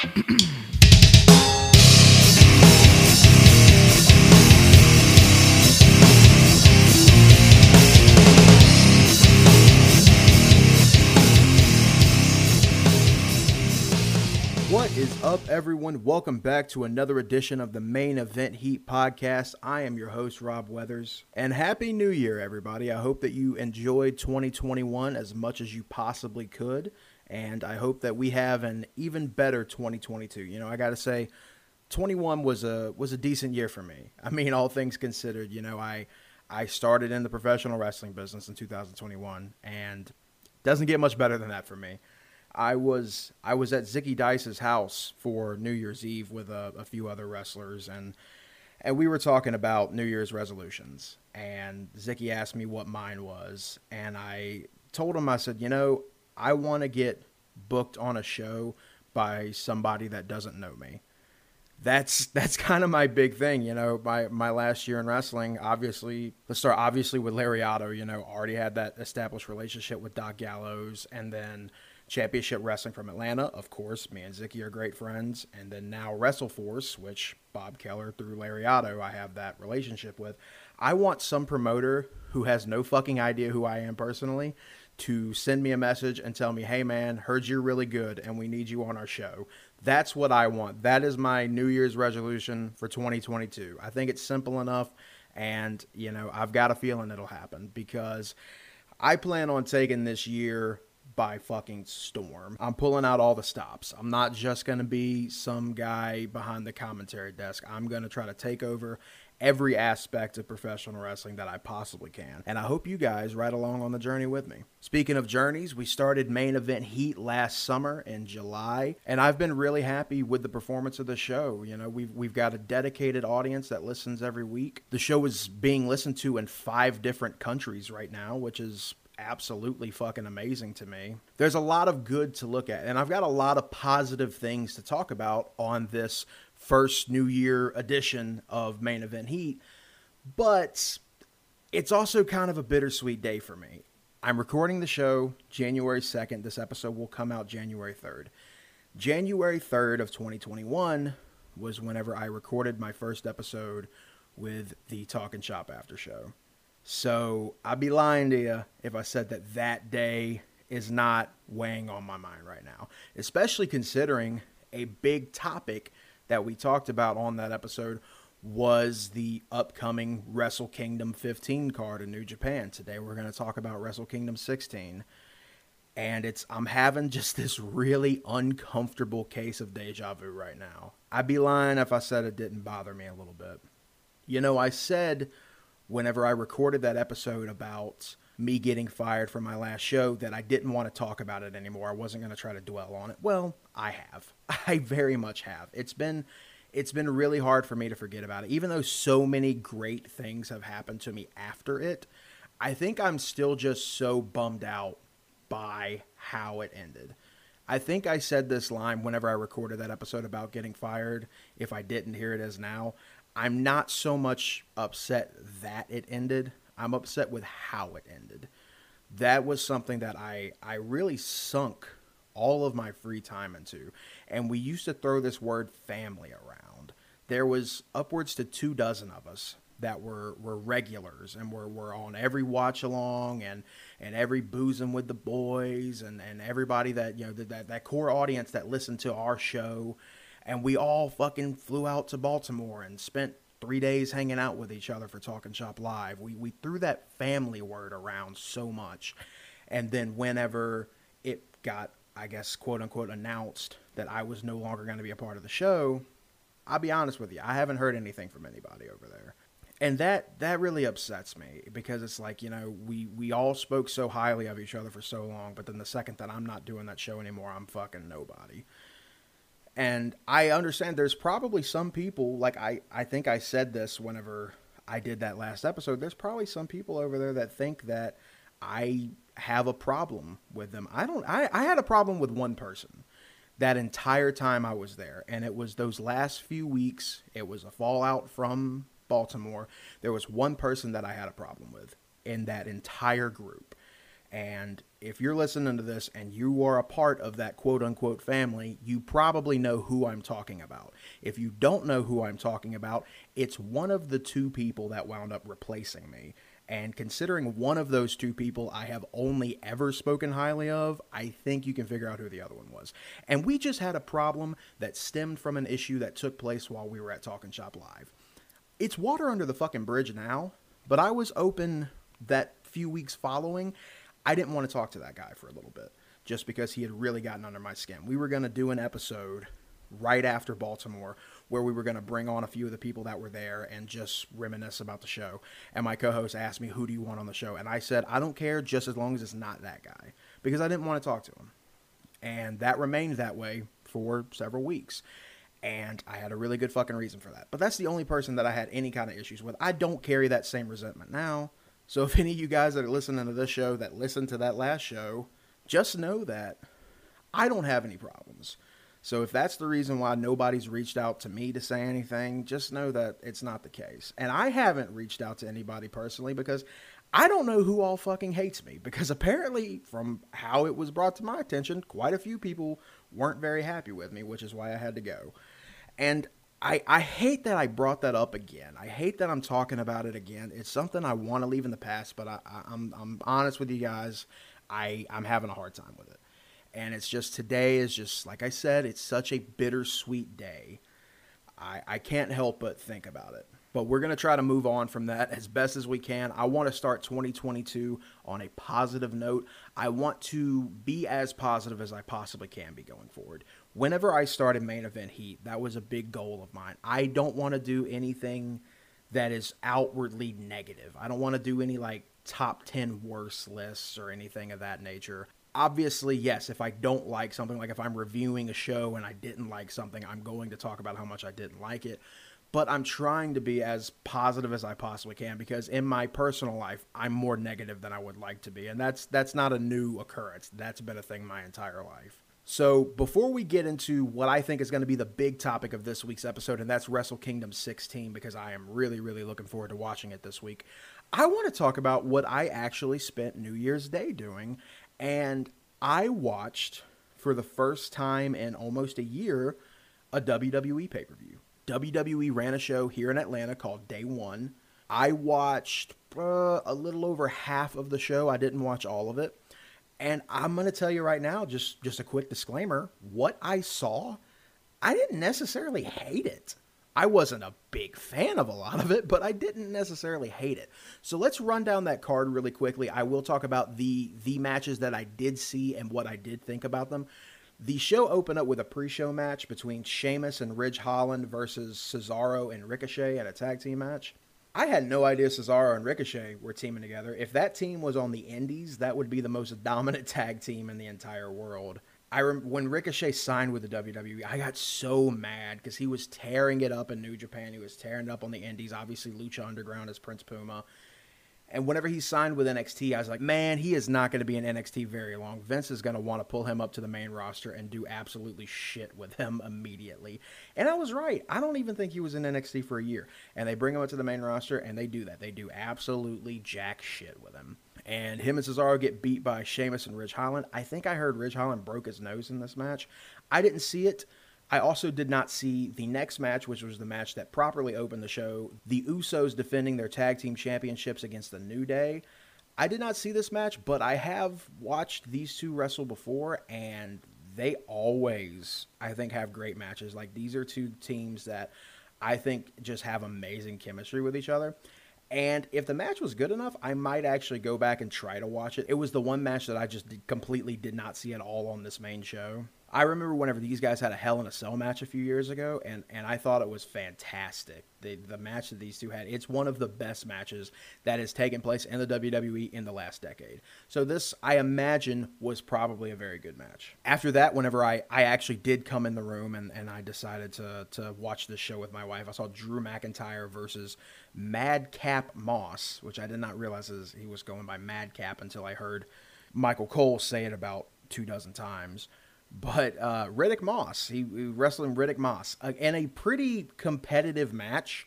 What is up, everyone? Welcome back to another edition of the Main Event Heat podcast. I am your host, Rob Weathers, and Happy New Year, everybody. I hope that you enjoyed 2021 as much as you possibly could, and I hope that we have an even better 2022. You know, I got to say, 21 was a was a decent year for me. I mean, all things considered, you know, I I started in the professional wrestling business in 2021, and doesn't get much better than that for me. I was I was at Zicky Dice's house for New Year's Eve with a, a, few other wrestlers and and we were talking about New Year's resolutions and Zicky asked me what mine was and I told him I said, "You know, I want to get booked on a show by somebody that doesn't know me." That's that's kind of my big thing, you know. My my last year in wrestling, obviously, let's start obviously with Lariato. You know, already had that established relationship with Doc Gallows, and then Championship Wrestling from Atlanta, of course. Me and Zicky are great friends. And then now WrestleForce, which Bob Keller through Lariato, I have that relationship with. I want some promoter who has no fucking idea who I am personally to send me a message and tell me, hey man, heard you're really good and we need you on our show. That's what I want. That is my New Year's resolution for 2022. I think it's simple enough. And, you know, I've got a feeling it'll happen because I plan on taking this year by fucking storm. I'm pulling out all the stops. I'm not just going to be some guy behind the commentary desk. I'm going to try to take over every aspect of professional wrestling that I possibly can. And I hope you guys ride along on the journey with me. Speaking of journeys, we started main event heat last summer in July, and I've been really happy with the performance of the show. You know, we've we've got a dedicated audience that listens every week. The show is being listened to in 5 different countries right now, which is absolutely fucking amazing to me. There's a lot of good to look at, and I've got a lot of positive things to talk about on this first New Year edition of Main Event Heat, but it's also kind of a bittersweet day for me. I'm recording the show January 2nd. This episode will come out January 3rd. January 3rd of 2021 was whenever I recorded my first episode with the Talking Shop After Show. So I'd be lying to you if I said that that day is not weighing on my mind right now, especially considering a big topic that we talked about on that episode was the upcoming Wrestle Kingdom 15 card in New Japan. Today we're going to talk about Wrestle Kingdom 16. And it's I'm having just this really uncomfortable case of deja vu right now. I'd be lying if I said it didn't bother me a little bit. You know, I said whenever I recorded that episode about me getting fired from my last show that I didn't want to talk about it anymore. I wasn't going to try to dwell on it. Well, I have. I very much have. It's been it's been really hard for me to forget about it. Even though so many great things have happened to me after it, I think I'm still just so bummed out by how it ended. I think I said this line whenever I recorded that episode about getting fired. If I didn't hear it as now, I'm not so much upset that it ended. I'm upset with how it ended. That was something that I I really sunk all of my free time into. And we used to throw this word family around. There was upwards to two dozen of us that were, were regulars and were, were on every watch along and, and every boozing with the boys and, and everybody that you know that, that core audience that listened to our show and we all fucking flew out to Baltimore and spent three days hanging out with each other for Talking Shop Live. We we threw that family word around so much, and then whenever it got, I guess, quote unquote, announced that I was no longer going to be a part of the show, I'll be honest with you, I haven't heard anything from anybody over there. And that that really upsets me because it's like you know we we all spoke so highly of each other for so long, but then the second that I'm not doing that show anymore, I'm fucking nobody. And I understand there's probably some people, like I, I think I said this whenever I did that last episode, there's probably some people over there that think that I have a problem with them. I don't, I, I had a problem with one person that entire time I was there. And it was those last few weeks, it was a fallout from Baltimore. There was one person that I had a problem with in that entire group. And if you're listening to this and you are a part of that quote unquote family, you probably know who I'm talking about. If you don't know who I'm talking about, it's one of the two people that wound up replacing me. And considering one of those two people I have only ever spoken highly of, I think you can figure out who the other one was. And we just had a problem that stemmed from an issue that took place while we were at Talking Shop Live. It's water under the fucking bridge now, but I was open that few weeks following. I didn't want to talk to that guy for a little bit just because he had really gotten under my skin. We were going to do an episode right after Baltimore where we were going to bring on a few of the people that were there and just reminisce about the show. And my co host asked me, Who do you want on the show? And I said, I don't care just as long as it's not that guy because I didn't want to talk to him. And that remained that way for several weeks. And I had a really good fucking reason for that. But that's the only person that I had any kind of issues with. I don't carry that same resentment now. So if any of you guys that are listening to this show that listened to that last show, just know that I don't have any problems. So if that's the reason why nobody's reached out to me to say anything, just know that it's not the case. And I haven't reached out to anybody personally because I don't know who all fucking hates me because apparently from how it was brought to my attention, quite a few people weren't very happy with me, which is why I had to go. And I, I hate that I brought that up again. I hate that I'm talking about it again. It's something I want to leave in the past, but I, I, I'm, I'm honest with you guys. I, I'm having a hard time with it. And it's just today is just like I said, it's such a bittersweet day. I, I can't help but think about it. But we're going to try to move on from that as best as we can. I want to start 2022 on a positive note. I want to be as positive as I possibly can be going forward. Whenever I started main event heat, that was a big goal of mine. I don't want to do anything that is outwardly negative. I don't want to do any like top 10 worst lists or anything of that nature obviously, yes, if I don't like something, like if I'm reviewing a show and I didn't like something, I'm going to talk about how much I didn't like it. But I'm trying to be as positive as I possibly can because in my personal life, I'm more negative than I would like to be. And that's that's not a new occurrence. That's been a thing my entire life. So before we get into what I think is going to be the big topic of this week's episode, and that's Wrestle Kingdom 16, because I am really, really looking forward to watching it this week, I want to talk about what I actually spent New Year's Day doing and I watched for the first time in almost a year a WWE pay per view. WWE ran a show here in Atlanta called Day One. I watched uh, a little over half of the show. I didn't watch all of it. And I'm going to tell you right now, just just a quick disclaimer, what I saw, I didn't necessarily hate it. I wasn't a big fan of a lot of it, but I didn't necessarily hate it. So let's run down that card really quickly. I will talk about the the matches that I did see and what I did think about them. The show opened up with a pre-show match between Sheamus and Ridge Holland versus Cesaro and Ricochet at a tag team match. I had no idea Cesaro and Ricochet were teaming together. If that team was on the Indies, that would be the most dominant tag team in the entire world. I rem- when Ricochet signed with the WWE, I got so mad because he was tearing it up in New Japan. He was tearing it up on the Indies. Obviously, Lucha Underground as Prince Puma. And whenever he signed with NXT, I was like, man, he is not going to be in NXT very long. Vince is going to want to pull him up to the main roster and do absolutely shit with him immediately. And I was right. I don't even think he was in NXT for a year. And they bring him up to the main roster and they do that. They do absolutely jack shit with him and him and Cesaro get beat by Sheamus and Ridge Holland. I think I heard Ridge Holland broke his nose in this match. I didn't see it. I also did not see the next match, which was the match that properly opened the show. The Usos defending their tag team championships against the New Day. I did not see this match, but I have watched these two wrestle before, and they always, I think, have great matches. Like, these are two teams that I think just have amazing chemistry with each other. And if the match was good enough, I might actually go back and try to watch it. It was the one match that I just did, completely did not see at all on this main show. I remember whenever these guys had a Hell in a Cell match a few years ago, and, and I thought it was fantastic. The, the match that these two had, it's one of the best matches that has taken place in the WWE in the last decade. So this, I imagine, was probably a very good match. After that, whenever I, I actually did come in the room and, and I decided to, to watch this show with my wife, I saw Drew McIntyre versus Madcap Moss, which I did not realize is he was going by Madcap until I heard Michael Cole say it about two dozen times. But uh, Riddick Moss, he, he wrestling Riddick Moss uh, in a pretty competitive match,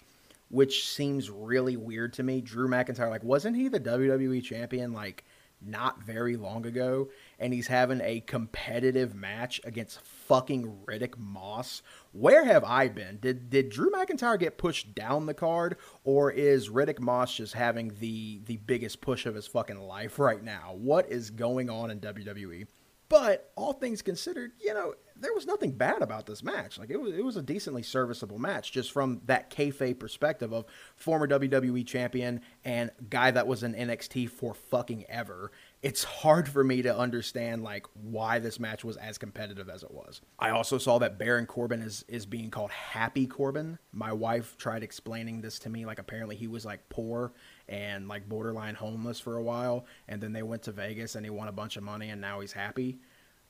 which seems really weird to me. Drew McIntyre, like, wasn't he the WWE champion like not very long ago, and he's having a competitive match against fucking Riddick Moss. Where have I been? Did did Drew McIntyre get pushed down the card, or is Riddick Moss just having the the biggest push of his fucking life right now? What is going on in WWE? But all things considered, you know, there was nothing bad about this match. Like it was, it was a decently serviceable match, just from that kayfabe perspective of former WWE champion and guy that was in NXT for fucking ever. It's hard for me to understand like why this match was as competitive as it was. I also saw that Baron Corbin is is being called Happy Corbin. My wife tried explaining this to me. Like apparently he was like poor and like borderline homeless for a while, and then they went to Vegas and he won a bunch of money and now he's happy.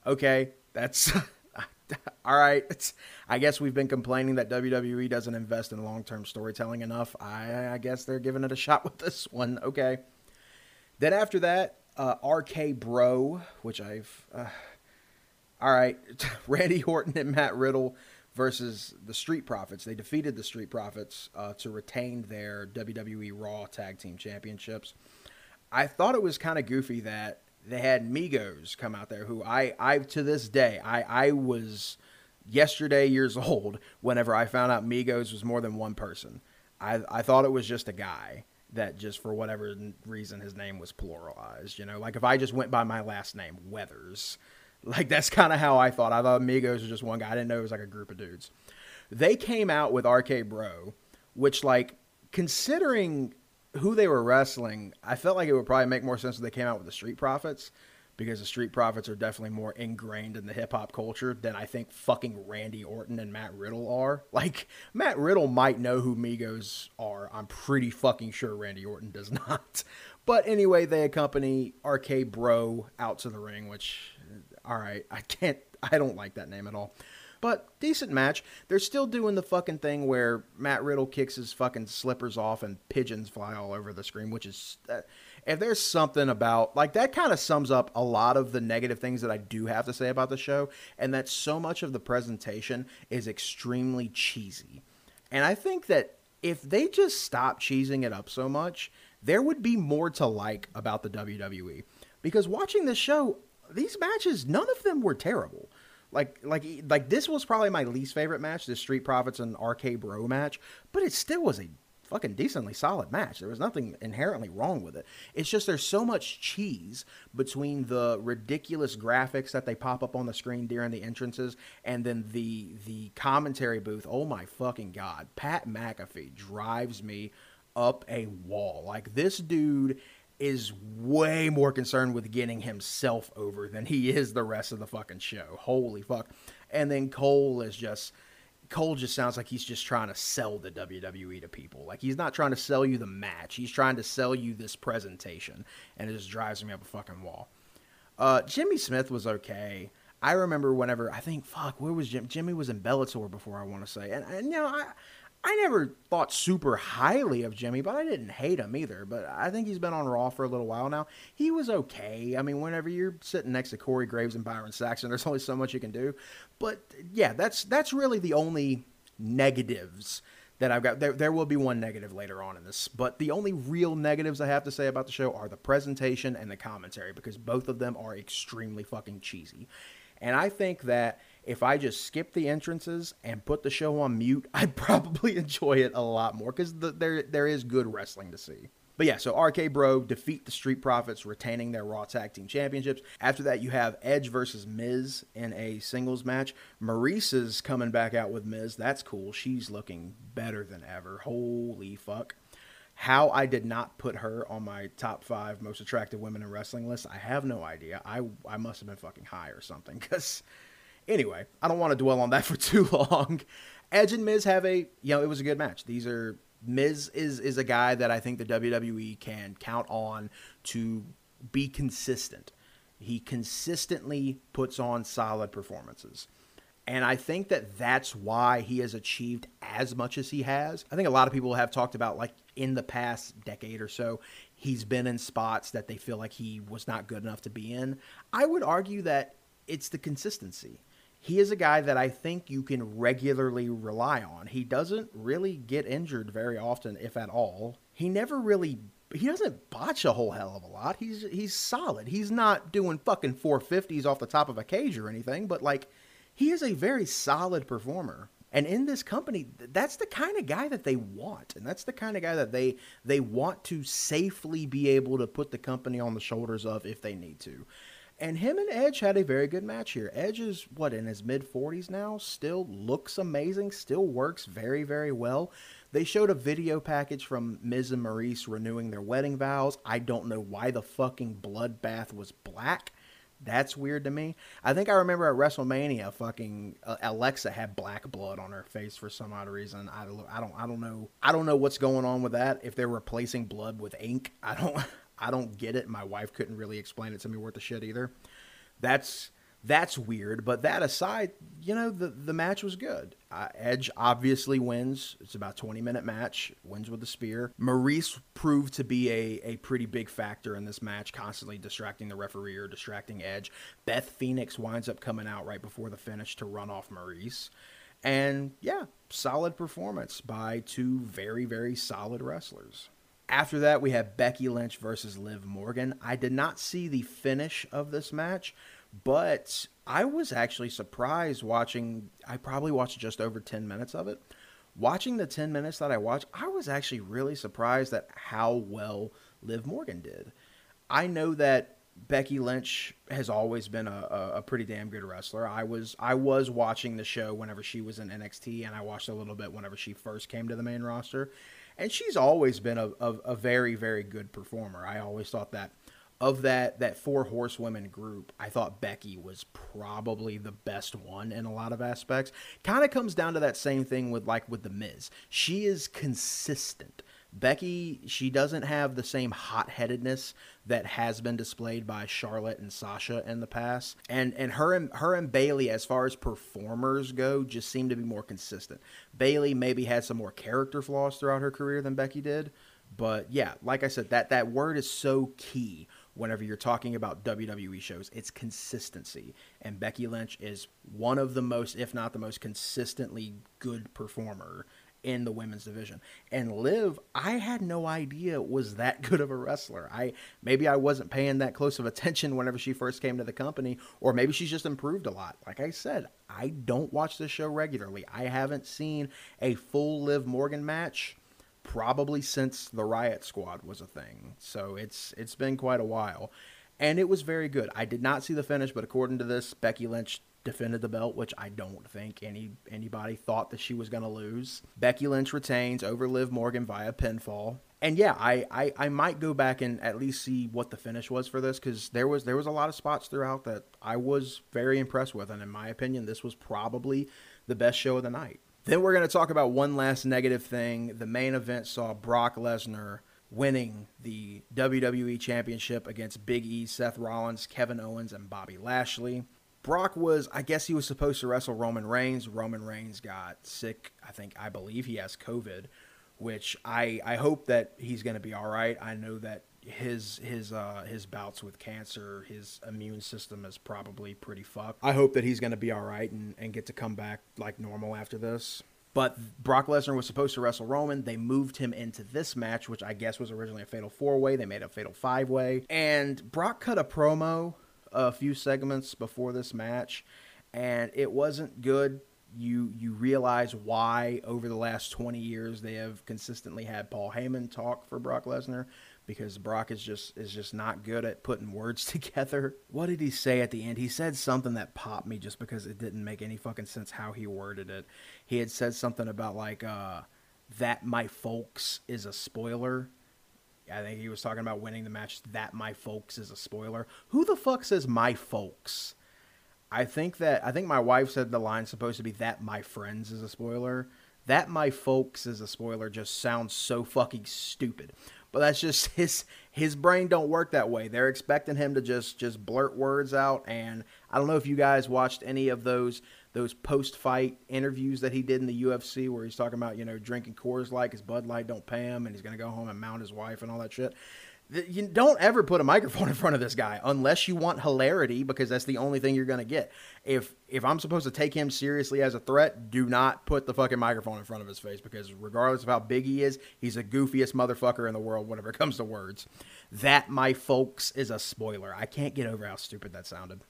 Okay, that's all right. It's, I guess we've been complaining that WWE doesn't invest in long term storytelling enough. I, I, guess they're giving it a shot with this one. Okay. Then after that, uh, RK Bro, which I've. Uh, all right. Randy Orton and Matt Riddle versus the Street Profits. They defeated the Street Profits uh, to retain their WWE Raw Tag Team Championships. I thought it was kind of goofy that they had Migos come out there, who I, I to this day, I, I was yesterday years old whenever I found out Migos was more than one person. I, I thought it was just a guy that just for whatever reason his name was pluralized. You know, like if I just went by my last name, Weathers, like that's kind of how I thought. I thought Migos was just one guy. I didn't know it was like a group of dudes. They came out with RK Bro, which like considering who they were wrestling, I felt like it would probably make more sense if they came out with the Street Profits because the Street Profits are definitely more ingrained in the hip hop culture than I think fucking Randy Orton and Matt Riddle are. Like, Matt Riddle might know who Migos are. I'm pretty fucking sure Randy Orton does not. But anyway, they accompany RK Bro out to the ring, which, all right, I can't, I don't like that name at all but decent match. They're still doing the fucking thing where Matt Riddle kicks his fucking slippers off and pigeons fly all over the screen, which is. Uh, if there's something about like that kind of sums up a lot of the negative things that I do have to say about the show and that so much of the presentation is extremely cheesy. And I think that if they just stop cheesing it up so much, there would be more to like about the WWE. Because watching this show, these matches, none of them were terrible. Like like like this was probably my least favorite match, the Street Profits and RK Bro match, but it still was a fucking decently solid match. There was nothing inherently wrong with it. It's just there's so much cheese between the ridiculous graphics that they pop up on the screen during the entrances and then the the commentary booth. Oh my fucking god. Pat McAfee drives me up a wall. Like this dude is way more concerned with getting himself over than he is the rest of the fucking show. Holy fuck. And then Cole is just Cole just sounds like he's just trying to sell the WWE to people. Like he's not trying to sell you the match. He's trying to sell you this presentation. And it just drives me up a fucking wall. Uh, Jimmy Smith was okay. I remember whenever I think fuck, where was Jim? Jimmy was in Bellator before I want to say. And, and you know, I I never thought super highly of Jimmy, but I didn't hate him either. But I think he's been on Raw for a little while now. He was okay. I mean, whenever you're sitting next to Corey Graves and Byron Saxton, there's only so much you can do. But yeah, that's that's really the only negatives that I've got. There, there will be one negative later on in this, but the only real negatives I have to say about the show are the presentation and the commentary because both of them are extremely fucking cheesy. And I think that if I just skip the entrances and put the show on mute, I'd probably enjoy it a lot more because the, there there is good wrestling to see. But yeah, so RK Bro defeat the Street Profits, retaining their Raw Tag Team Championships. After that, you have Edge versus Miz in a singles match. Maryse is coming back out with Miz. That's cool. She's looking better than ever. Holy fuck. How I did not put her on my top five most attractive women in wrestling list, I have no idea. I, I must have been fucking high or something because Anyway, I don't want to dwell on that for too long. Edge and Miz have a, you know, it was a good match. These are Miz is is a guy that I think the WWE can count on to be consistent. He consistently puts on solid performances. And I think that that's why he has achieved as much as he has. I think a lot of people have talked about, like, in the past decade or so, he's been in spots that they feel like he was not good enough to be in. I would argue that it's the consistency he is a guy that I think you can regularly rely on. He doesn't really get injured very often, if at all. He never really he doesn't botch a whole hell of a lot. He's he's solid. He's not doing fucking 450s off the top of a cage or anything, but like he is a very solid performer. And in this company, that's the kind of guy that they want, and that's the kind of guy that they they want to safely be able to put the company on the shoulders of if they need to. And him and Edge had a very good match here. Edge is what in his mid 40s now, still looks amazing, still works very very well. They showed a video package from Miz and Maryse renewing their wedding vows. I don't know why the fucking bloodbath was black. That's weird to me. I think I remember at WrestleMania, fucking uh, Alexa had black blood on her face for some odd reason. I don't, I don't, I don't know. I don't know what's going on with that. If they're replacing blood with ink, I don't, I don't get it. My wife couldn't really explain it to me worth the shit either. That's that's weird. But that aside, you know, the, the match was good. Uh, Edge obviously wins. It's about 20 minute match, wins with the spear. Maryse proved to be a, a pretty big factor in this match, constantly distracting the referee or distracting Edge. Beth Phoenix winds up coming out right before the finish to run off Maryse. And yeah, solid performance by two very, very solid wrestlers. After that, we have Becky Lynch versus Liv Morgan. I did not see the finish of this match, but I was actually surprised watching. I probably watched just over 10 minutes of it. Watching the 10 minutes that I watched, I was actually really surprised at how well Liv Morgan did. I know that Becky Lynch has always been a, a, pretty damn good wrestler. I was I was watching the show whenever she was in NXT, and I watched a little bit whenever she first came to the main roster. And she's always been a, a, a very very good performer. I always thought that of that that four horsewomen group, I thought Becky was probably the best one in a lot of aspects. Kind of comes down to that same thing with like with the Miz. She is consistent. Becky, she doesn't have the same hot-headedness that has been displayed by Charlotte and Sasha in the past. And and her and her and Bayley as far as performers go just seem to be more consistent. Bayley maybe had some more character flaws throughout her career than Becky did, but yeah, like I said that that word is so key whenever you're talking about WWE shows. It's consistency. And Becky Lynch is one of the most, if not the most consistently good performer in the women's division. And Liv, I had no idea was that good of a wrestler. I maybe I wasn't paying that close of attention whenever she first came to the company, or maybe she's just improved a lot. Like I said, I don't watch this show regularly. I haven't seen a full Liv Morgan match probably since the Riot Squad was a thing. So it's it's been quite a while. And it was very good. I did not see the finish, but according to this, Becky Lynch defended the belt, which I don't think any anybody thought that she was going to lose. Becky Lynch retains over Liv Morgan via pinfall. And yeah, I, I, I might go back and at least see what the finish was for this because there was there was a lot of spots throughout that I was very impressed with, and in my opinion, this was probably the best show of the night. Then we're going to talk about one last negative thing. The main event saw Brock Lesnar winning the WWE Championship against Big E, Seth Rollins, Kevin Owens, and Bobby Lashley. Brock was, I guess he was supposed to wrestle Roman Reigns. Roman Reigns got sick. I think, I believe he has COVID, which I, I hope that he's going to be all right. I know that his his uh his bouts with cancer, his immune system is probably pretty fucked. I hope that he's going to be all right and, and get to come back like normal after this. But Brock Lesnar was supposed to wrestle Roman. They moved him into this match, which I guess was originally a fatal four way. They made a fatal five way. And Brock cut a promo a few segments before this match, and it wasn't good. You you realize why over the last 20 years they have consistently had Paul Heyman talk for Brock Lesnar because Brock is just is just not good at putting words together. What did he say at the end? He said something that popped me just because it didn't make any fucking sense how he worded it. He had said something about like uh, that my folks is a spoiler. I think he was talking about winning the match. That my folks is a spoiler. Who the fuck says my folks? I think that I think my wife said the line's supposed to be that my friends is a spoiler. That my folks is a spoiler just sounds so fucking stupid but that's just his his brain don't work that way. They're expecting him to just just blurt words out and I don't know if you guys watched any of those those post fight interviews that he did in the UFC where he's talking about, you know, drinking Coors Light cuz Bud Light don't pay him and he's going to go home and mount his wife and all that shit. You don't ever put a microphone in front of this guy unless you want hilarity because that's the only thing you're going to get. If if I'm supposed to take him seriously as a threat, do not put the fucking microphone in front of his face because regardless of how big he is, he's the goofiest motherfucker in the world whenever it comes to words. That, my folks, is a spoiler. I can't get over how stupid that sounded.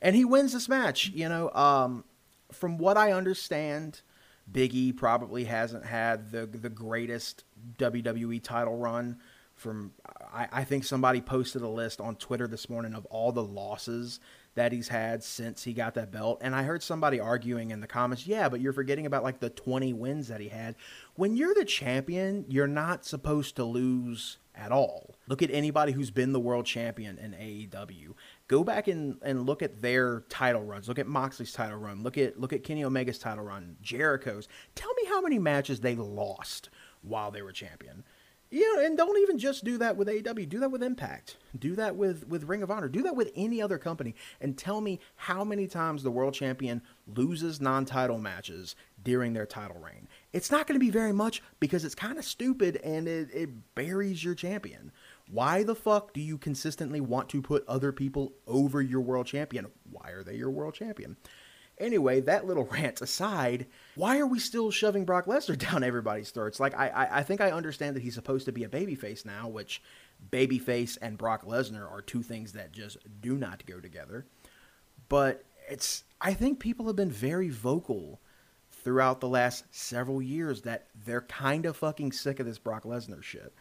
And he wins this match, you know, um, from what I understand, Biggie probably hasn't had the the greatest WWE title run. From I, I think somebody posted a list on Twitter this morning of all the losses that he's had since he got that belt. And I heard somebody arguing in the comments, yeah, but you're forgetting about like the 20 wins that he had. When you're the champion, you're not supposed to lose at all. Look at anybody who's been the world champion in AEW. Go back and, and look at their title runs. Look at Moxley's title run. Look at look at Kenny Omega's title run. Jericho's. Tell me how many matches they lost while they were champion. You know, and don't even just do that with AEW. Do that with Impact. Do that with with Ring of Honor. Do that with any other company. And tell me how many times the world champion loses non-title matches during their title reign. It's not going to be very much because it's kind of stupid and it, it buries your champion. Why the fuck do you consistently want to put other people over your world champion? Why are they your world champion? Anyway, that little rant aside, why are we still shoving Brock Lesnar down everybody's throats? Like, I, I, I think I understand that he's supposed to be a babyface now, which babyface and Brock Lesnar are two things that just do not go together. But it's, I think people have been very vocal throughout the last several years that they're kind of fucking sick of this Brock Lesnar shit.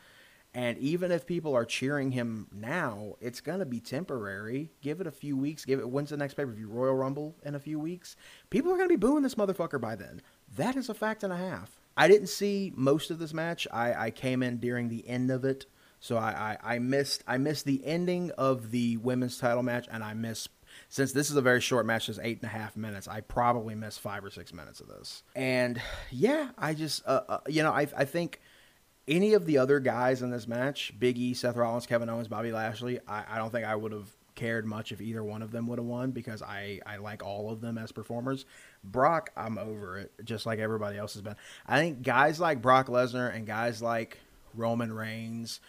And even if people are cheering him now, it's going to be temporary. Give it a few weeks. Give it, when's the next pay per view? Royal Rumble in a few weeks? People are going to be booing this motherfucker by then. That is a fact and a half. I didn't see most of this match. I, I came in during the end of it. So I, I, I missed I missed the ending of the women's title match, and I missed since this is a very short match, just eight and a half minutes, I probably missed five or six minutes of this. And yeah, I just, uh, uh, you know, I, I think any of the other guys in this match, Big E, Seth Rollins, Kevin Owens, Bobby Lashley, I, I don't think I would have cared much if either one of them would have won because I, I like all of them as performers. Brock, I'm over it, just like everybody else has been. I think guys like Brock Lesnar and guys like Roman Reigns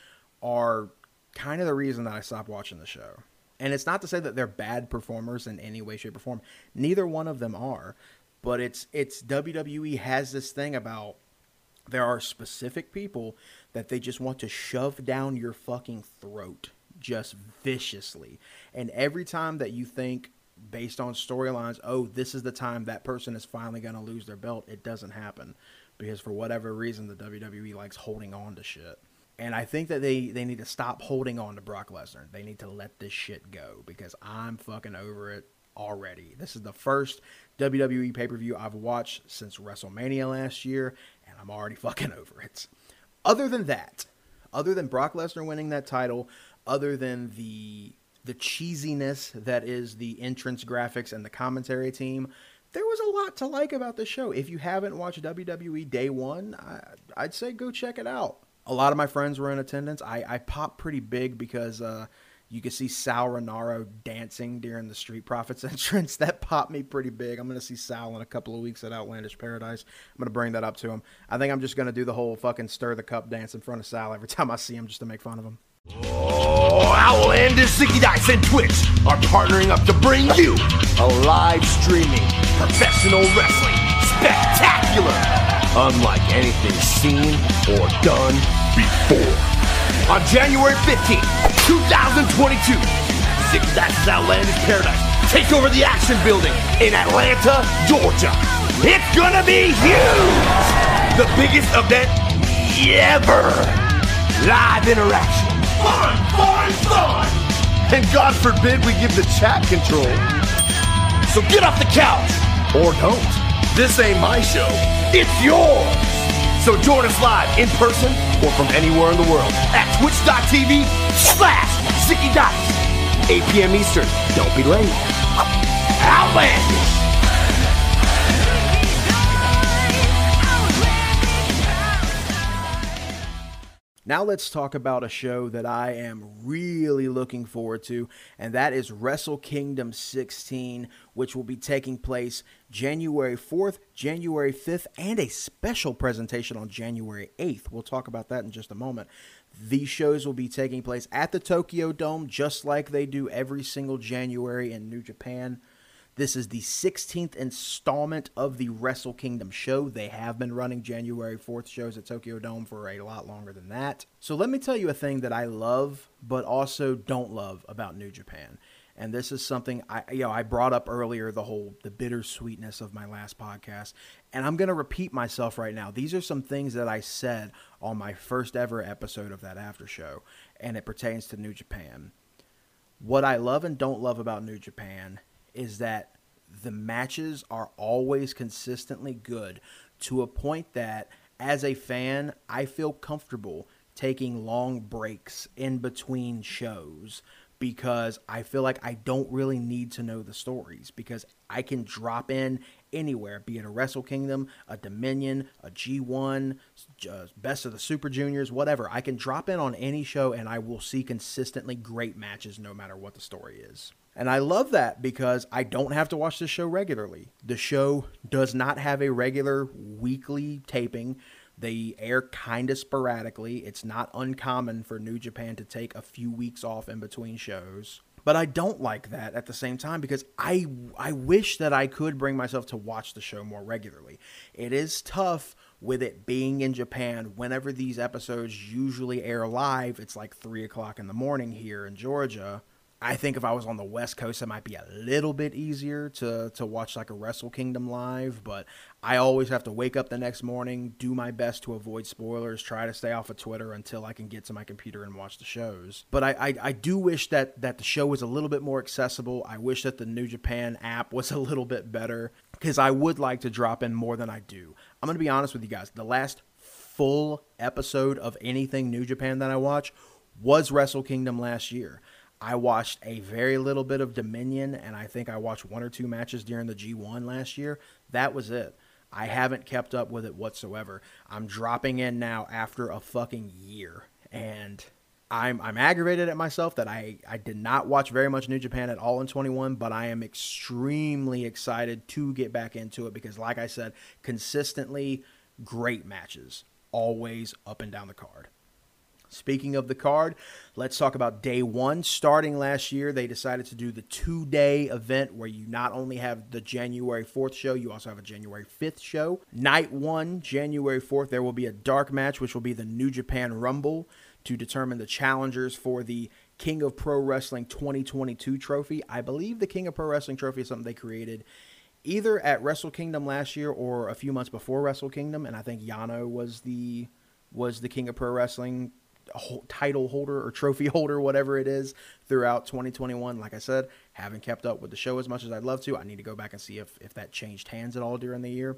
are kind of the reason that I stopped watching the show. And it's not to say that they're bad performers in any way, shape, or form. Neither one of them are. But it's it's WWE has this thing about there are specific people that they just want to shove down your fucking throat just viciously. And every time that you think based on storylines, oh, this is the time that person is finally going to lose their belt, it doesn't happen because for whatever reason the WWE likes holding on to shit. And I think that they, they need to stop holding on to Brock Lesnar. They need to let this shit go because I'm fucking over it already. This is the first WWE pay per view I've watched since WrestleMania last year, I'm already fucking over it. Other than that, other than Brock Lesnar winning that title, other than the the cheesiness that is the entrance graphics and the commentary team, there was a lot to like about the show. If you haven't watched WWE Day One, I, would say go check it out. A lot of my friends were in attendance. I, I popped pretty big because uh, you could see Sal Rinauro dancing during the Street Profits entrance. That popped me pretty big. I'm going to see Sal in a couple of weeks at Outlandish Paradise. I'm going to bring that up to him. I think I'm just going to do the whole fucking stir the cup dance in front of Sal every time I see him just to make fun of him. Oh, Outlandish Zicky Dice and Twitch are partnering up to bring you a live streaming professional wrestling spectacular, unlike anything seen or done before on January 15th, 2022. Zicky Dice's Outlandish Paradise take over the Action Building in Atlanta, Georgia. It's gonna be huge! The biggest event ever! Live interaction. Fun, fun, fun! And God forbid we give the chat control. So get off the couch! Or don't. This ain't my show. It's yours! So join us live in person or from anywhere in the world at twitch.tv slash Zicky Dice. 8 p.m. Eastern. Don't be late. Outlandish. Now let's talk about a show that I am really looking forward to, and that is Wrestle Kingdom 16, which will be taking place January 4th, January 5th, and a special presentation on January 8th. We'll talk about that in just a moment. These shows will be taking place at the Tokyo Dome, just like they do every single January in New Japan. This is the 16th installment of the Wrestle Kingdom show. They have been running January 4th shows at Tokyo Dome for a lot longer than that. So let me tell you a thing that I love, but also don't love about New Japan. And this is something I you know I brought up earlier the whole the bittersweetness of my last podcast. And I'm going to repeat myself right now. These are some things that I said on my first ever episode of that after show and it pertains to New Japan. What I love and don't love about New Japan is that the matches are always consistently good to a point that as a fan, I feel comfortable taking long breaks in between shows because I feel like I don't really need to know the stories because I can drop in anywhere, be it a Wrestle Kingdom, a Dominion, a G1, uh, Best of the Super Juniors, whatever. I can drop in on any show and I will see consistently great matches no matter what the story is. And I love that because I don't have to watch the show regularly. The show does not have a regular weekly taping. They air kind of sporadically. It's not uncommon for New Japan to take a few weeks off in between shows. But I don't like that at the same time because I I wish that I could bring myself to watch the show more regularly. It is tough with it being in Japan. Whenever these episodes usually air live, it's like three o'clock in the morning here in Georgia I think if I was on the West Coast, it might be a little bit easier to to watch like a Wrestle Kingdom live. But I always have to wake up the next morning, do my best to avoid spoilers, try to stay off of Twitter until I can get to my computer and watch the shows. But I I, I do wish that that the show was a little bit more accessible. I wish that the New Japan app was a little bit better because I would like to drop in more than I do. I'm gonna be honest with you guys. The last full episode of anything New Japan that I watch was Wrestle Kingdom last year. I watched a very little bit of Dominion, and I think I watched one or two matches during the G1 last year. That was it. I haven't kept up with it whatsoever. I'm dropping in now after a fucking year, and I'm I'm aggravated at myself that I I did not watch very much New Japan at all in 21, but I am extremely excited to get back into it because, like I said, consistently great matches, always up and down the card. Speaking of the card, let's talk about day one. Starting last year, they decided to do the two day event where you not only have the January 4th show, you also have a January 5th show. Night one, January 4th, there will be a dark match, which will be the New Japan Rumble to determine the challengers for the King of Pro Wrestling 2022 trophy. I believe the King of Pro Wrestling trophy is something they created either at Wrestle Kingdom last year or a few months before Wrestle Kingdom, and I think Yano was the was the King of Pro Wrestling title holder or trophy holder, whatever it is, throughout 2021. Like I said, haven't kept up with the show as much as I'd love to. I need to go back and see if, if that changed hands at all during the year.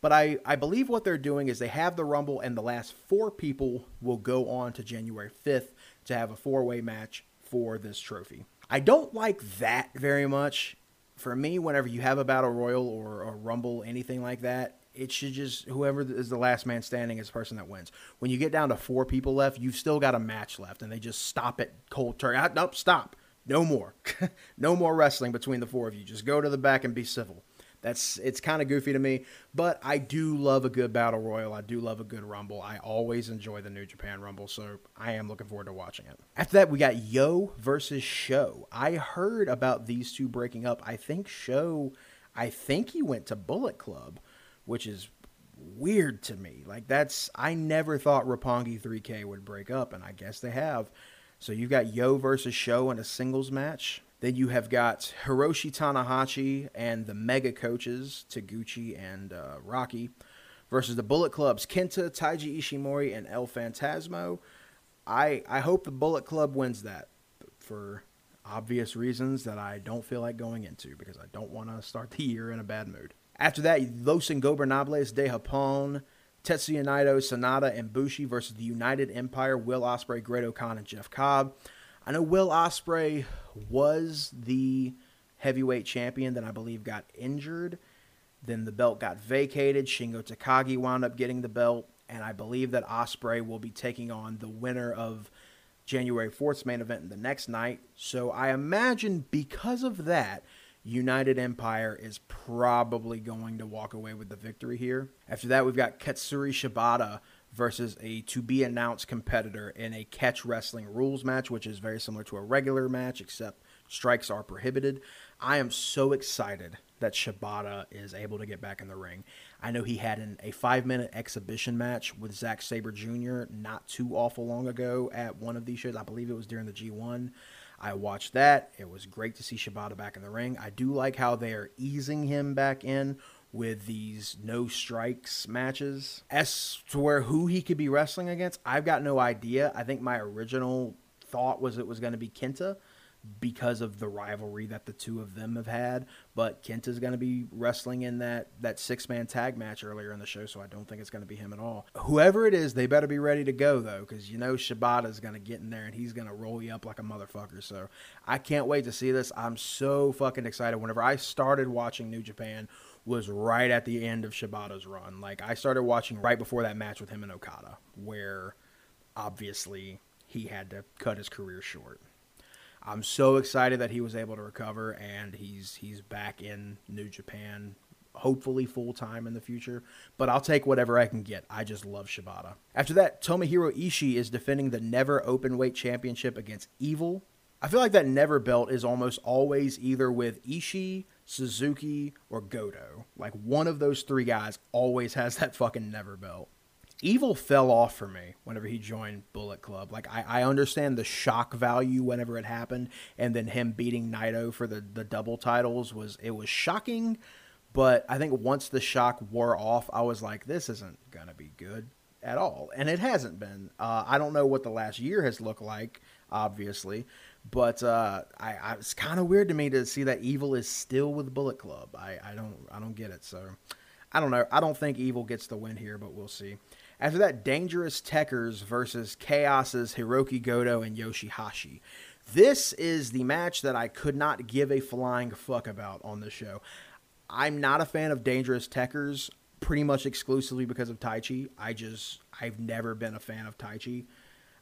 But I, I believe what they're doing is they have the Rumble, and the last four people will go on to January 5th to have a four way match for this trophy. I don't like that very much. For me, whenever you have a battle royal or a rumble, anything like that, it should just whoever is the last man standing is the person that wins. When you get down to four people left, you've still got a match left, and they just stop it cold turkey. Ah, nope, stop. No more. no more wrestling between the four of you. Just go to the back and be civil. That's it's kind of goofy to me, but I do love a good battle royal. I do love a good rumble. I always enjoy the New Japan Rumble, so I am looking forward to watching it. After that, we got Yo versus Sho. I heard about these two breaking up. I think Sho, I think he went to Bullet Club which is weird to me. Like that's I never thought Roppongi 3K would break up, and I guess they have. So you've got Yo versus Sho in a singles match. Then you have got Hiroshi Tanahashi and the Mega Coaches Taguchi and uh, Rocky versus the Bullet Club's Kenta, Taiji Ishimori, and El Phantasmo. I I hope the Bullet Club wins that for obvious reasons that I don't feel like going into because I don't want to start the year in a bad mood. After that, Los Ingobernables de Japón, Tetsuya Naito, Sanada, and Bushi versus the United Empire, Will Ospreay, Great-O-Khan, and Jeff Cobb. I know Will Ospreay was the heavyweight champion, that I believe got injured. Then the belt got vacated. Shingo Takagi wound up getting the belt, and I believe that Ospreay will be taking on the winner of January 4th's main event the next night. So I imagine because of that, United Empire is probably going to walk away with the victory here. After that, we've got Katsuyori Shibata versus a to be announced competitor in a catch wrestling rules match, which is very similar to a regular match, except strikes are prohibited. I am so excited that Shibata is able to get back in the ring. I know he had an, a five minute exhibition match with Zack Sabre Jr. not too awful long ago at one of these shows. I believe it was during the G1. I watched that. It was great to see Shibata back in the ring. I do like how they are easing him back in with these no strikes matches. As to where who he could be wrestling against, I've got no idea. I think my original thought was it was going to be Kenta because of the rivalry that the two of them have had. But Kenta's going to be wrestling in that that six man tag match earlier in the show, so I don't think it's going to be him at all. Whoever it is, they better be ready to go though, because you know Shibata's going to get in there and he's going to roll you up like a motherfucker. So I can't wait to see this. I'm so fucking excited. Whenever I started watching New Japan was right at the end of Shibata's run. Like I started watching right before that match with him and Okada, where obviously he had to cut his career short. I'm so excited that he was able to recover and he's he's back in New Japan, hopefully full time in the future. But I'll take whatever I can get. I just love Shibata. After that, Tomohiro Ishii is defending the Never Openweight Championship against Evil. I feel like that Never belt is almost always either with Ishii, Suzuki, or Goto. Like one of those three guys always has that fucking Never belt. Evil fell off for me whenever he joined Bullet Club. Like I, I understand the shock value whenever it happened, and then him beating Naito for the the double titles was it was shocking, but I think once the shock wore off, I was like, this isn't gonna be good at all, and it hasn't been. Uh, I don't know what the last year has looked like, obviously, but uh, I, I it's kind of weird to me to see that Evil is still with Bullet Club. I, I don't I don't get it. So I don't know. I don't think Evil gets the win here, but we'll see. After that, Dangerous Tekkers versus Chaos's Hiroki Goto and Yoshihashi. This is the match that I could not give a flying fuck about on the show. I'm not a fan of Dangerous Tekkers pretty much exclusively because of Taichi. I just I've never been a fan of Taichi.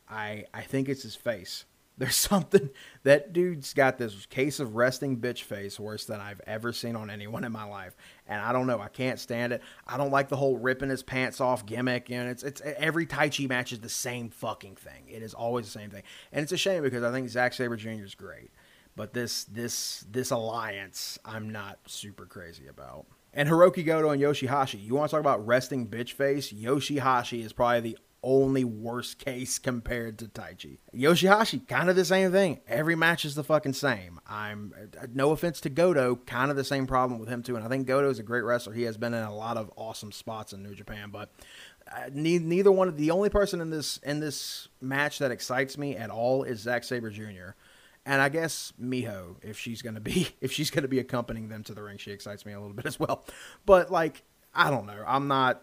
I I think it's his face. There's something that dude's got this case of resting bitch face worse than I've ever seen on anyone in my life. And I don't know, I can't stand it. I don't like the whole ripping his pants off gimmick. And it's it's every Taichi match is the same fucking thing. It is always the same thing. And it's a shame because I think Zack Sabre Jr. is great. But this this this alliance I'm not super crazy about. And Hiroki Goto and Yoshihashi. You want to talk about resting bitch face? Yoshihashi is probably the only worst case compared to Taichi. Yoshihashi, kind of the same thing. Every match is the fucking same. I'm no offense to Goto, kind of the same problem with him too. And I think Goto is a great wrestler. He has been in a lot of awesome spots in New Japan, but uh, neither one of the only person in this in this match that excites me at all is Zack Sabre Jr. And I guess Miho, if she's gonna be if she's gonna be accompanying them to the ring, she excites me a little bit as well. But like, I don't know. I'm not.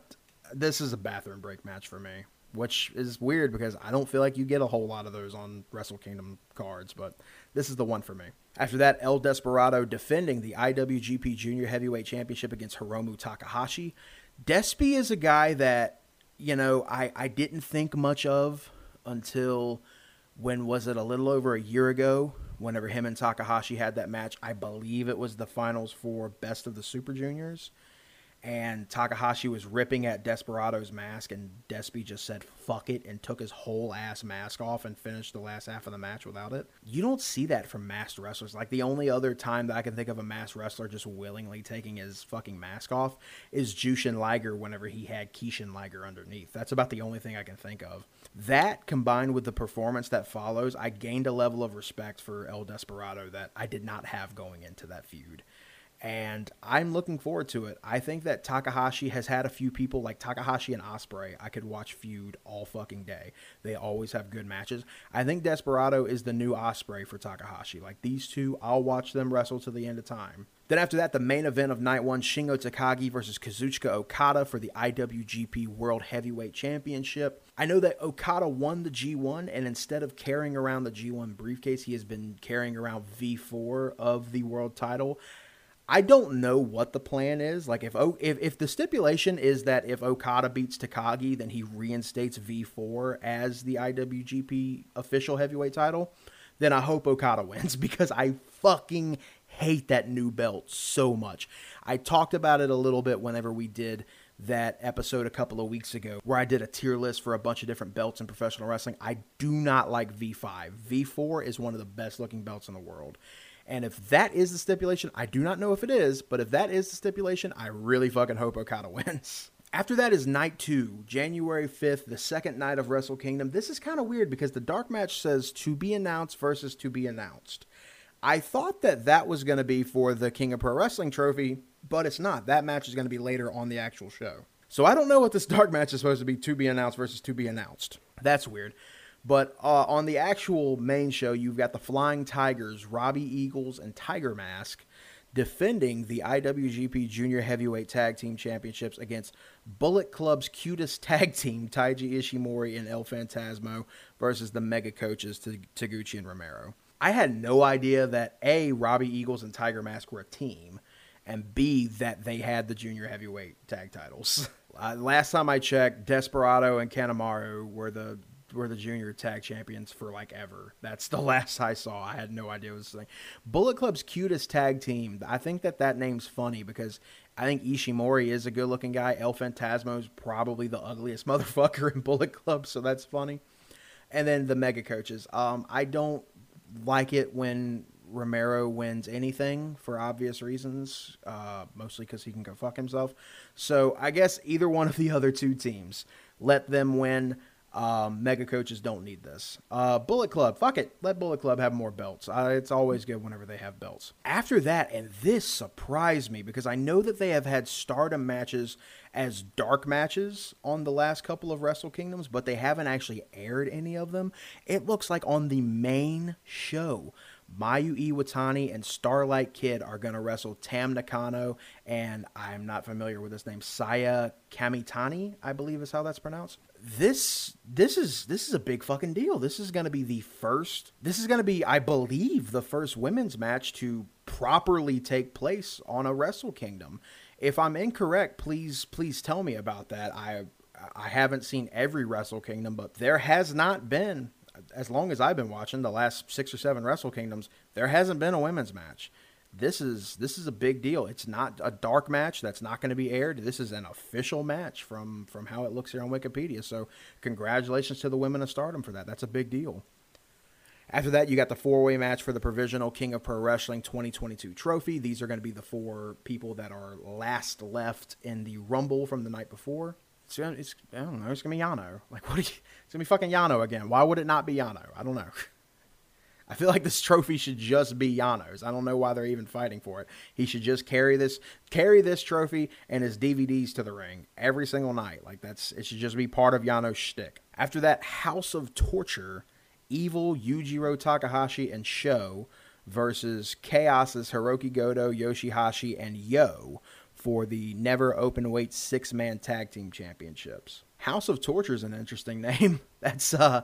This is a bathroom break match for me which is weird because I don't feel like you get a whole lot of those on Wrestle Kingdom cards, but this is the one for me. After that, El Desperado defending the IWGP Junior Heavyweight Championship against Hiromu Takahashi. Despy is a guy that, you know, I, I didn't think much of until when was it a little over a year ago whenever him and Takahashi had that match. I believe it was the finals for Best of the Super Juniors and Takahashi was ripping at Desperado's mask, and Despy just said "fuck it" and took his whole ass mask off and finished the last half of the match without it. You don't see that from masked wrestlers. Like the only other time that I can think of a masked wrestler just willingly taking his fucking mask off is Jushin Liger whenever he had Kishin Liger underneath. That's about the only thing I can think of. That combined with the performance that follows, I gained a level of respect for El Desperado that I did not have going into that feud and I'm looking forward to it. I think that Takahashi has had a few people like Takahashi and Ospreay. I could watch feud all fucking day. They always have good matches. I think Desperado is the new Ospreay for Takahashi. Like these two, I'll watch them wrestle to the end of time. Then after that, the main event of night one, Shingo Takagi versus Kazuchika Okada for the IWGP World Heavyweight Championship. I know that Okada won the G1, and instead of carrying around the G1 briefcase, he has been carrying around V4 of the world title. I don't know what the plan is. Like if if if the stipulation is that if Okada beats Takagi, then he reinstates V4 as the IWGP official heavyweight title, then I hope Okada wins because I fucking hate that new belt so much. I talked about it a little bit whenever we did that episode a couple of weeks ago where I did a tier list for a bunch of different belts in professional wrestling. I do not like V5. V4 is one of the best looking belts in the world. And if that is the stipulation, I do not know if it is, but if that is the stipulation, I really fucking hope Okada wins. After that is night two, January 5th, the second night of Wrestle Kingdom. This is kind of weird because the dark match says to be announced versus to be announced. I thought that that was going to be for the King of Pro Wrestling trophy, but it's not. That match is going to be later on the actual show. So I don't know what this dark match is supposed to be to be announced versus to be announced. That's weird. But uh, on the actual main show, you've got the Flying Tigers, Robbie Eagles, and Tiger Mask defending the IWGP Junior Heavyweight Tag Team Championships against Bullet Club's cutest tag team, Taiji Ishimori and El Phantasmo, versus the mega coaches, Taguchi and Romero. I had no idea that A, Robbie Eagles and Tiger Mask were a team, and B, that they had the Junior Heavyweight Tag titles. Uh, last time I checked, Desperado and Kanemaru were the were the junior tag champions for like ever. That's the last I saw. I had no idea was thing. Bullet Club's cutest tag team. I think that that name's funny because I think Ishimori is a good looking guy. El Phantasmo is probably the ugliest motherfucker in Bullet Club, so that's funny. And then the mega coaches. Um, I don't like it when Romero wins anything for obvious reasons, uh, mostly because he can go fuck himself. So I guess either one of the other two teams, let them win. Um, mega coaches don't need this. Uh, Bullet Club, fuck it. Let Bullet Club have more belts. Uh, it's always good whenever they have belts. After that, and this surprised me because I know that they have had stardom matches as dark matches on the last couple of Wrestle Kingdoms, but they haven't actually aired any of them. It looks like on the main show, Mayu Iwatani and Starlight Kid are going to wrestle Tam Nakano and I'm not familiar with this name, Saya Kamitani, I believe is how that's pronounced. This this is this is a big fucking deal. This is going to be the first. This is going to be, I believe, the first women's match to properly take place on a Wrestle Kingdom. If I'm incorrect, please please tell me about that. I I haven't seen every Wrestle Kingdom, but there has not been as long as I've been watching the last six or seven Wrestle Kingdoms, there hasn't been a women's match. This is this is a big deal. It's not a dark match that's not going to be aired. This is an official match from from how it looks here on Wikipedia. So congratulations to the women of Stardom for that. That's a big deal. After that, you got the four way match for the provisional King of Pro Wrestling 2022 trophy. These are going to be the four people that are last left in the Rumble from the night before. It's, it's I don't know. It's gonna be Yano. Like what? You, it's gonna be fucking Yano again. Why would it not be Yano? I don't know. I feel like this trophy should just be Yano's. I don't know why they're even fighting for it. He should just carry this carry this trophy and his DVDs to the ring every single night. Like that's it should just be part of Yano's shtick. After that, House of Torture, Evil, Yujiro Takahashi, and Sho versus Chaos's Hiroki Goto, Yoshihashi, and Yo for the never open weight six man tag team championships. House of Torture is an interesting name. That's uh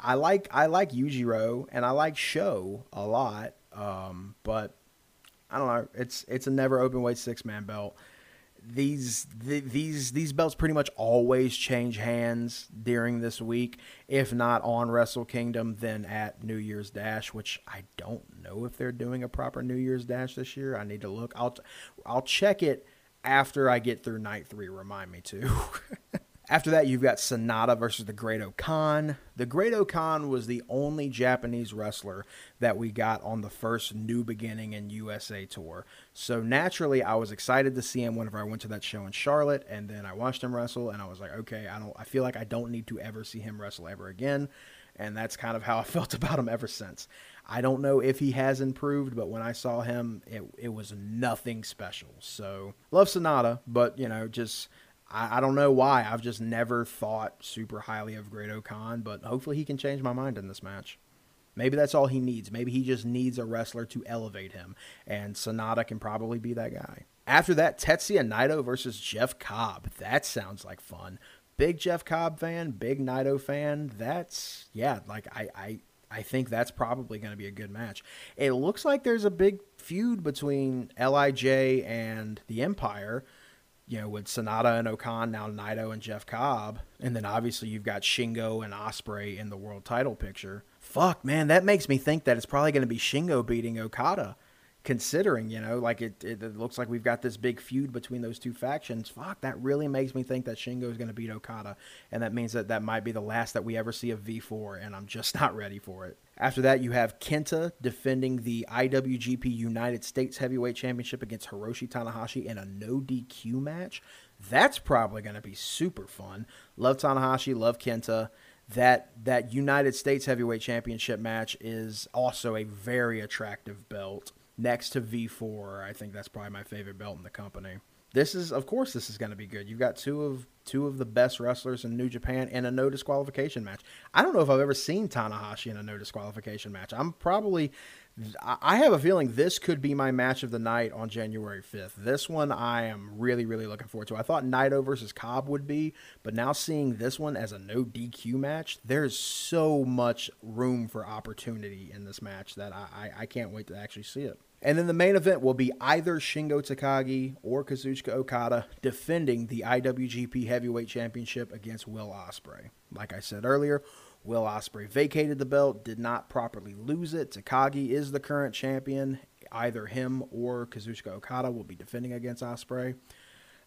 I like I like Yujiro and I like Sho a lot. Um, but I don't know. It's it's a never open weight six man belt these the, these these belts pretty much always change hands during this week. If not on Wrestle Kingdom, then at New Year's Dash, which I don't know if they're doing a proper New Year's Dash this year. I need to look. I'll I'll check it after I get through night three. Remind me to. After that, you've got Sanada versus the Great-O-Khan. The Great-O-Khan was the only Japanese wrestler that we got on the first New Beginning in USA tour. So naturally, I was excited to see him whenever I went to that show in Charlotte, and then I watched him wrestle, and I was like, okay, I don't, I feel like I don't need to ever see him wrestle ever again, and that's kind of how I felt about him ever since. I don't know if he has improved, but when I saw him, it it was nothing special. So love Sanada, but you know, just I, I, don't know why. I've just never thought super highly of Great-O-Khan, but hopefully he can change my mind in this match. Maybe that's all he needs. Maybe he just needs a wrestler to elevate him, and Sanada can probably be that guy. After that, Tetsuya Naito versus Jeff Cobb. That sounds like fun. Big Jeff Cobb fan, big Naito fan. That's yeah, like I I I think that's probably going to be a good match. It looks like there's a big feud between Lij and the Empire you know, with Sanada and O-Khan, now Naito and Jeff Cobb, and then obviously you've got Shingo and Ospreay in the world title picture. Fuck, man, that makes me think that it's probably going to be Shingo beating Okada. considering, you know, like it, it, it, looks like we've got this big feud between those two factions. Fuck, that really makes me think that Shingo is going to beat Okada, and that means that that might be the last that we ever see of V4, and I'm just not ready for it. After that, you have Kenta defending the IWGP United States Heavyweight Championship against Hiroshi Tanahashi in a no DQ match. That's probably going to be super fun. Love Tanahashi, love Kenta that that United States Heavyweight Championship match is also a very attractive belt next to V4. I think that's probably my favorite belt in the company. This is, of course, this is going to be good. You've got two of two of the best wrestlers in New Japan in a no disqualification match. I don't know if I've ever seen Tanahashi in a no disqualification match. I'm probably I have a feeling this could be my match of the night on January 5th. This one I am really, really looking forward to. I thought Naito versus Cobb would be, but now seeing this one as a no DQ match, there's so much room for opportunity in this match that I, I, I can't wait to actually see it. And then the main event will be either Shingo Takagi or Kazuchika Okada defending the IWGP Heavyweight Championship against Will Ospreay. Like I said earlier, Will Ospreay vacated the belt, did not properly lose it. Takagi is the current champion. Either him or Kazuchika Okada will be defending against Ospreay.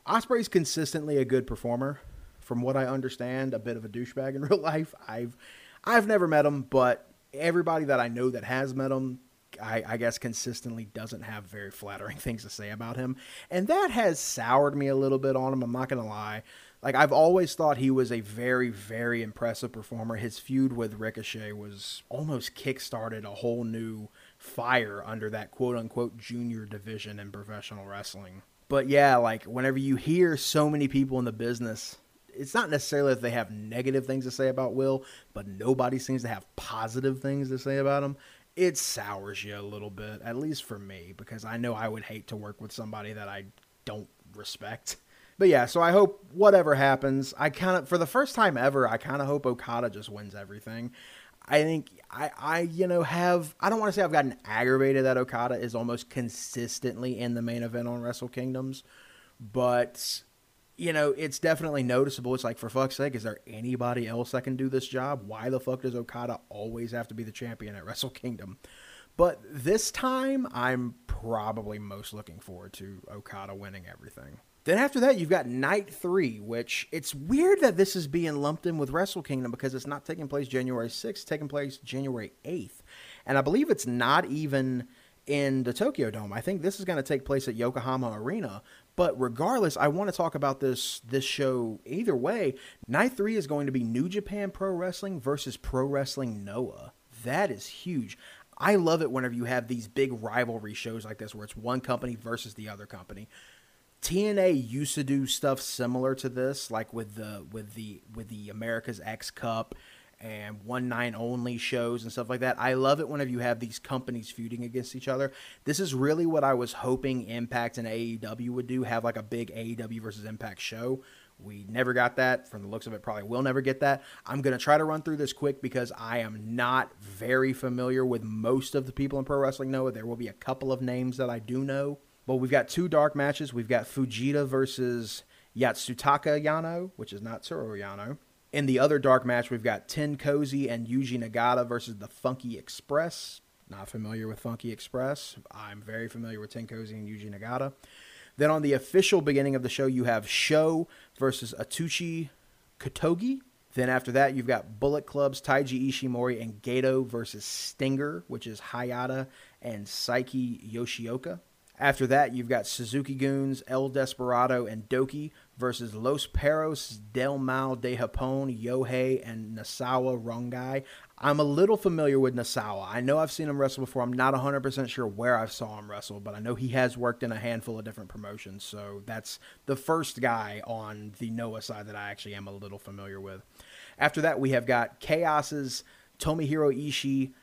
Ospreay's consistently a good performer. From what I understand, a bit of a douchebag in real life. I've I've never met him, but everybody that I know that has met him I, I, guess consistently doesn't have very flattering things to say about him. And that has soured me a little bit on him. I'm not to lie. Like, I've always thought he was a very, very impressive performer. His feud with Ricochet was almost kickstarted a whole new fire under that quote unquote junior division in professional wrestling. But yeah, like, whenever you hear so many people in the business it's not necessarily that they have negative things to say about Will, but nobody seems to have positive things to say about him it sours you a little bit, at least for me, because I know I would hate to work with somebody that I don't respect. But yeah, so I hope whatever happens, I kind of, for the first time ever, I kind of hope Okada just wins everything. I think I, I, you know, have, I don't want to say I've gotten aggravated that Okada is almost consistently in the main event on Wrestle Kingdoms, but you know, it's definitely noticeable. It's like, for fuck's sake, is there anybody else that can do this job? Why the fuck does Okada always have to be the champion at Wrestle Kingdom? But this time, I'm probably most looking forward to Okada winning everything. Then after that, you've got Night 3, which it's weird that this is being lumped in with Wrestle Kingdom because it's not taking place January 6th, taking place January 8th. And I believe it's not even in the Tokyo Dome. I think this is going to take place at Yokohama Arena. But regardless, I want to talk about this this show either way. Night three is going to be New Japan Pro Wrestling versus Pro Wrestling Noah. That is huge. I love it whenever you have these big rivalry shows like this where it's one company versus the other company. TNA used to do stuff similar to this, like with the with the with the America's X Cup and one nine only shows and stuff like that. I love it whenever you have these companies feuding against each other. This is really what I was hoping Impact and AEW would do have like a big AEW versus Impact show. We never got that. From the looks of it, probably will never get that. I'm going to try to run through this quick because I am not very familiar with most of the people in Pro Wrestling Noah. There will be a couple of names that I do know. But we've got two dark matches. We've got Fujita versus Yasutaka Yano, which is not Toru Yano. In the other dark match, we've got TenCozy and Yuji Nagata versus the Funky Express. Not familiar with Funky Express. I'm very familiar with TenCozy and Yuji Nagata. Then on the official beginning of the show, you have Sho versus Atsushi Kotoge. Then after that, you've got Bullet Club's Taiji Ishimori and Gedo versus Stinger, which is Hayata and Seiki Yoshioka. After that, you've got Suzuki Goons, El Desperado, and Doki versus Los Perros del Mal de Japón, Yohei, and Nosawa Rongai. I'm a little familiar with Nosawa. I know I've seen him wrestle before. I'm not 100% sure where I saw him wrestle, but I know he has worked in a handful of different promotions. So that's the first guy on the Noah side that I actually am a little familiar with. After that, we have got Chaos's Tomohiro Ishii,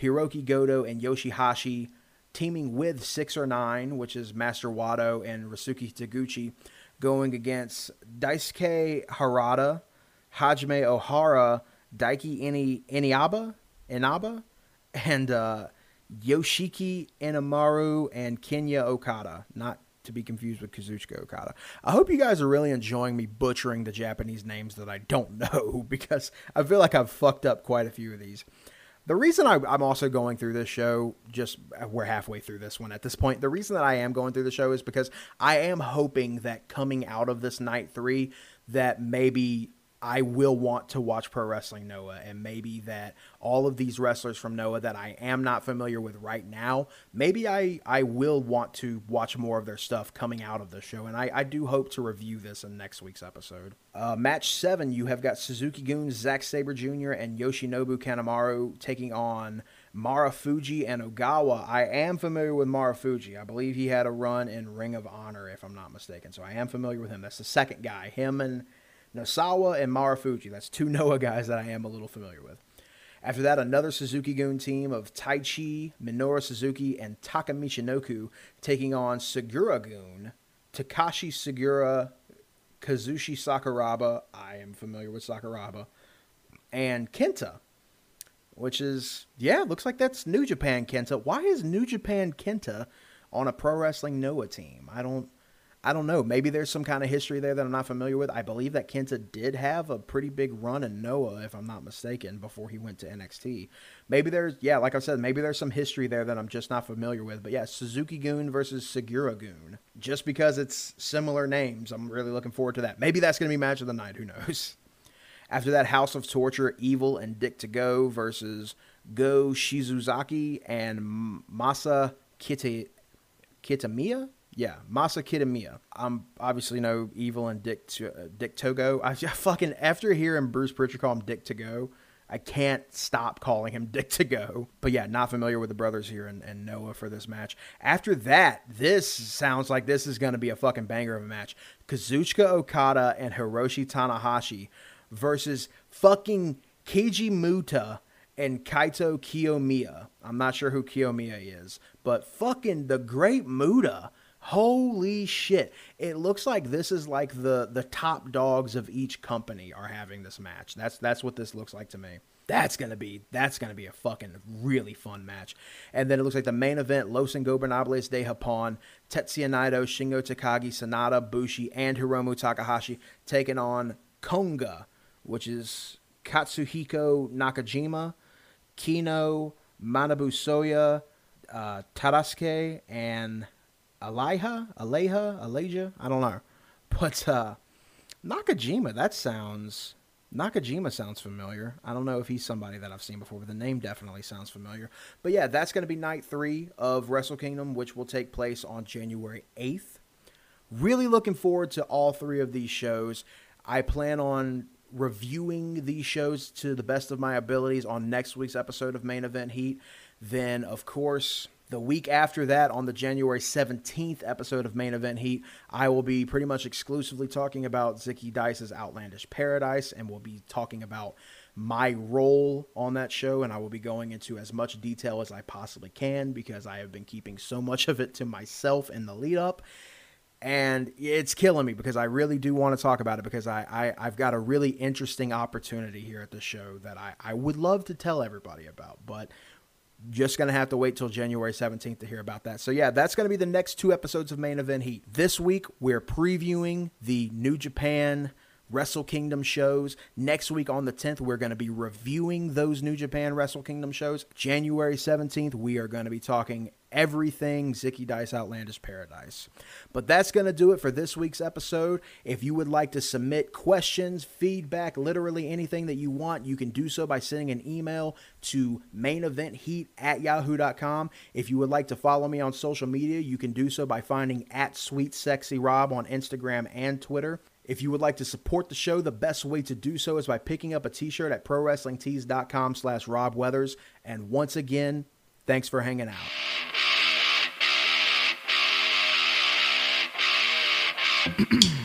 Hiroki Goto, and Yoshihashi teaming with Six or Nine, which is Master Wato and Ryusuke Taguchi going against Daisuke Harada, Hajime Ohara, Daiki Ini, Iniaba, Inaba, and uh, Yoshiki Inamura and Kinya Okada. Not to be confused with Kazuchika Okada. I hope you guys are really enjoying me butchering the Japanese names that I don't know because I feel like I've fucked up quite a few of these. The reason I, I'm also going through this show, just uh, we're halfway through this one at this point. The reason that I am going through the show is because I am hoping that coming out of this night three, that maybe I will want to watch Pro Wrestling Noah, and maybe that all of these wrestlers from Noah that I am not familiar with right now, maybe I, I will want to watch more of their stuff coming out of the show, and I, I do hope to review this in next week's episode. Uh, match seven, you have got Suzuki-gun, Zack Sabre Jr., and Yoshinobu Kanemaru taking on Marufuji and Ogawa. I am familiar with Marufuji. I believe he had a run in Ring of Honor, if I'm not mistaken, so I am familiar with him. That's the second guy. Him and Nosawa and Marufuji. That's two Noah guys that I am a little familiar with. After that, another Suzuki-gun team of Taichi, Minoru Suzuki, and Taka Michinoku taking on Sugiura-gun, Takashi Sugiura, Kazushi Sakuraba. I am familiar with Sakuraba. And Kenta, which is, yeah, looks like that's New Japan Kenta. Why is New Japan Kenta on a Pro Wrestling Noah team? I don't I don't know. Maybe there's some kind of history there that I'm not familiar with. I believe that Kenta did have a pretty big run in Noah, if I'm not mistaken, before he went to NXT. Maybe there's, yeah, like I said, maybe there's some history there that I'm just not familiar with. But yeah, Suzuki-gun versus Sugiura-gun. Just because it's similar names, I'm really looking forward to that. Maybe that's going to be match of the night. Who knows? After that, House of Torture, Evil, and Dick to Go versus Go Shiozaki and Masa Kita, Kitamiya? Yeah, Masa Kitamiya. I'm obviously no evil and Dick to, uh, Dick Togo. I, I fucking after hearing Bruce Pritchard call him Dick to go, I can't stop calling him Dick to go. But yeah, not familiar with the brothers here and, and Noah for this match. After that, this sounds like this is going to be a fucking banger of a match. Kazuchika Okada and Hiroshi Tanahashi versus fucking Keiji Muta and Kaito Kiyomiya. I'm not sure who Kiyomiya is, but fucking the great Muta Holy shit. It looks like this is like the the top dogs of each company are having this match. That's that's what this looks like to me. That's gonna be that's gonna be a fucking really fun match. And then it looks like the main event: Los Ingobernables de Japón, Tetsuya Naito, Shingo Takagi, Sanada, Bushi, and Hiromu Takahashi taking on Konga, which is Katsuhiko Nakajima, Kenoh, Manabu Soya, uh, Tadasuke, and Alaiha, Aleha, Aleja, I don't know. But uh, Nakajima, that sounds Nakajima sounds familiar. I don't know if he's somebody that I've seen before, but the name definitely sounds familiar. But yeah, that's going to be night three of Wrestle Kingdom, which will take place on January 8th. Really looking forward to all three of these shows. I plan on reviewing these shows to the best of my abilities on next week's episode of Main Event Heat. Then, of course, the week after that, on the January 17th episode of Main Event Heat, I will be pretty much exclusively talking about Zicky Dice's Outlandish Paradise, and we'll be talking about my role on that show, and I will be going into as much detail as I possibly can because I have been keeping so much of it to myself in the lead up. And it's killing me because I really do want to talk about it because I, I, have got a really interesting opportunity here at the show that I, I would love to tell everybody about. But just going to have to wait till January 17th to hear about that. So, yeah, that's going to be the next two episodes of Main Event Heat. This week, we're previewing the New Japan Wrestle Kingdom shows. Next week on the 10th, we're going to be reviewing those New Japan Wrestle Kingdom shows. January 17th, we are going to be talking everything Zicky Dice Outlandish Paradise. But that's going to do it for this week's episode. If you would like to submit questions, feedback, literally anything that you want, you can do so by sending an email to maineventheat at yahoo.com. If you would like to follow me on social media, you can do so by finding at Sweet Sexy Rob on Instagram and Twitter. If you would like to support the show, the best way to do so is by picking up a t-shirt at prowrestlingtees.com slash Rob Weathers. And once again, thanks for hanging out.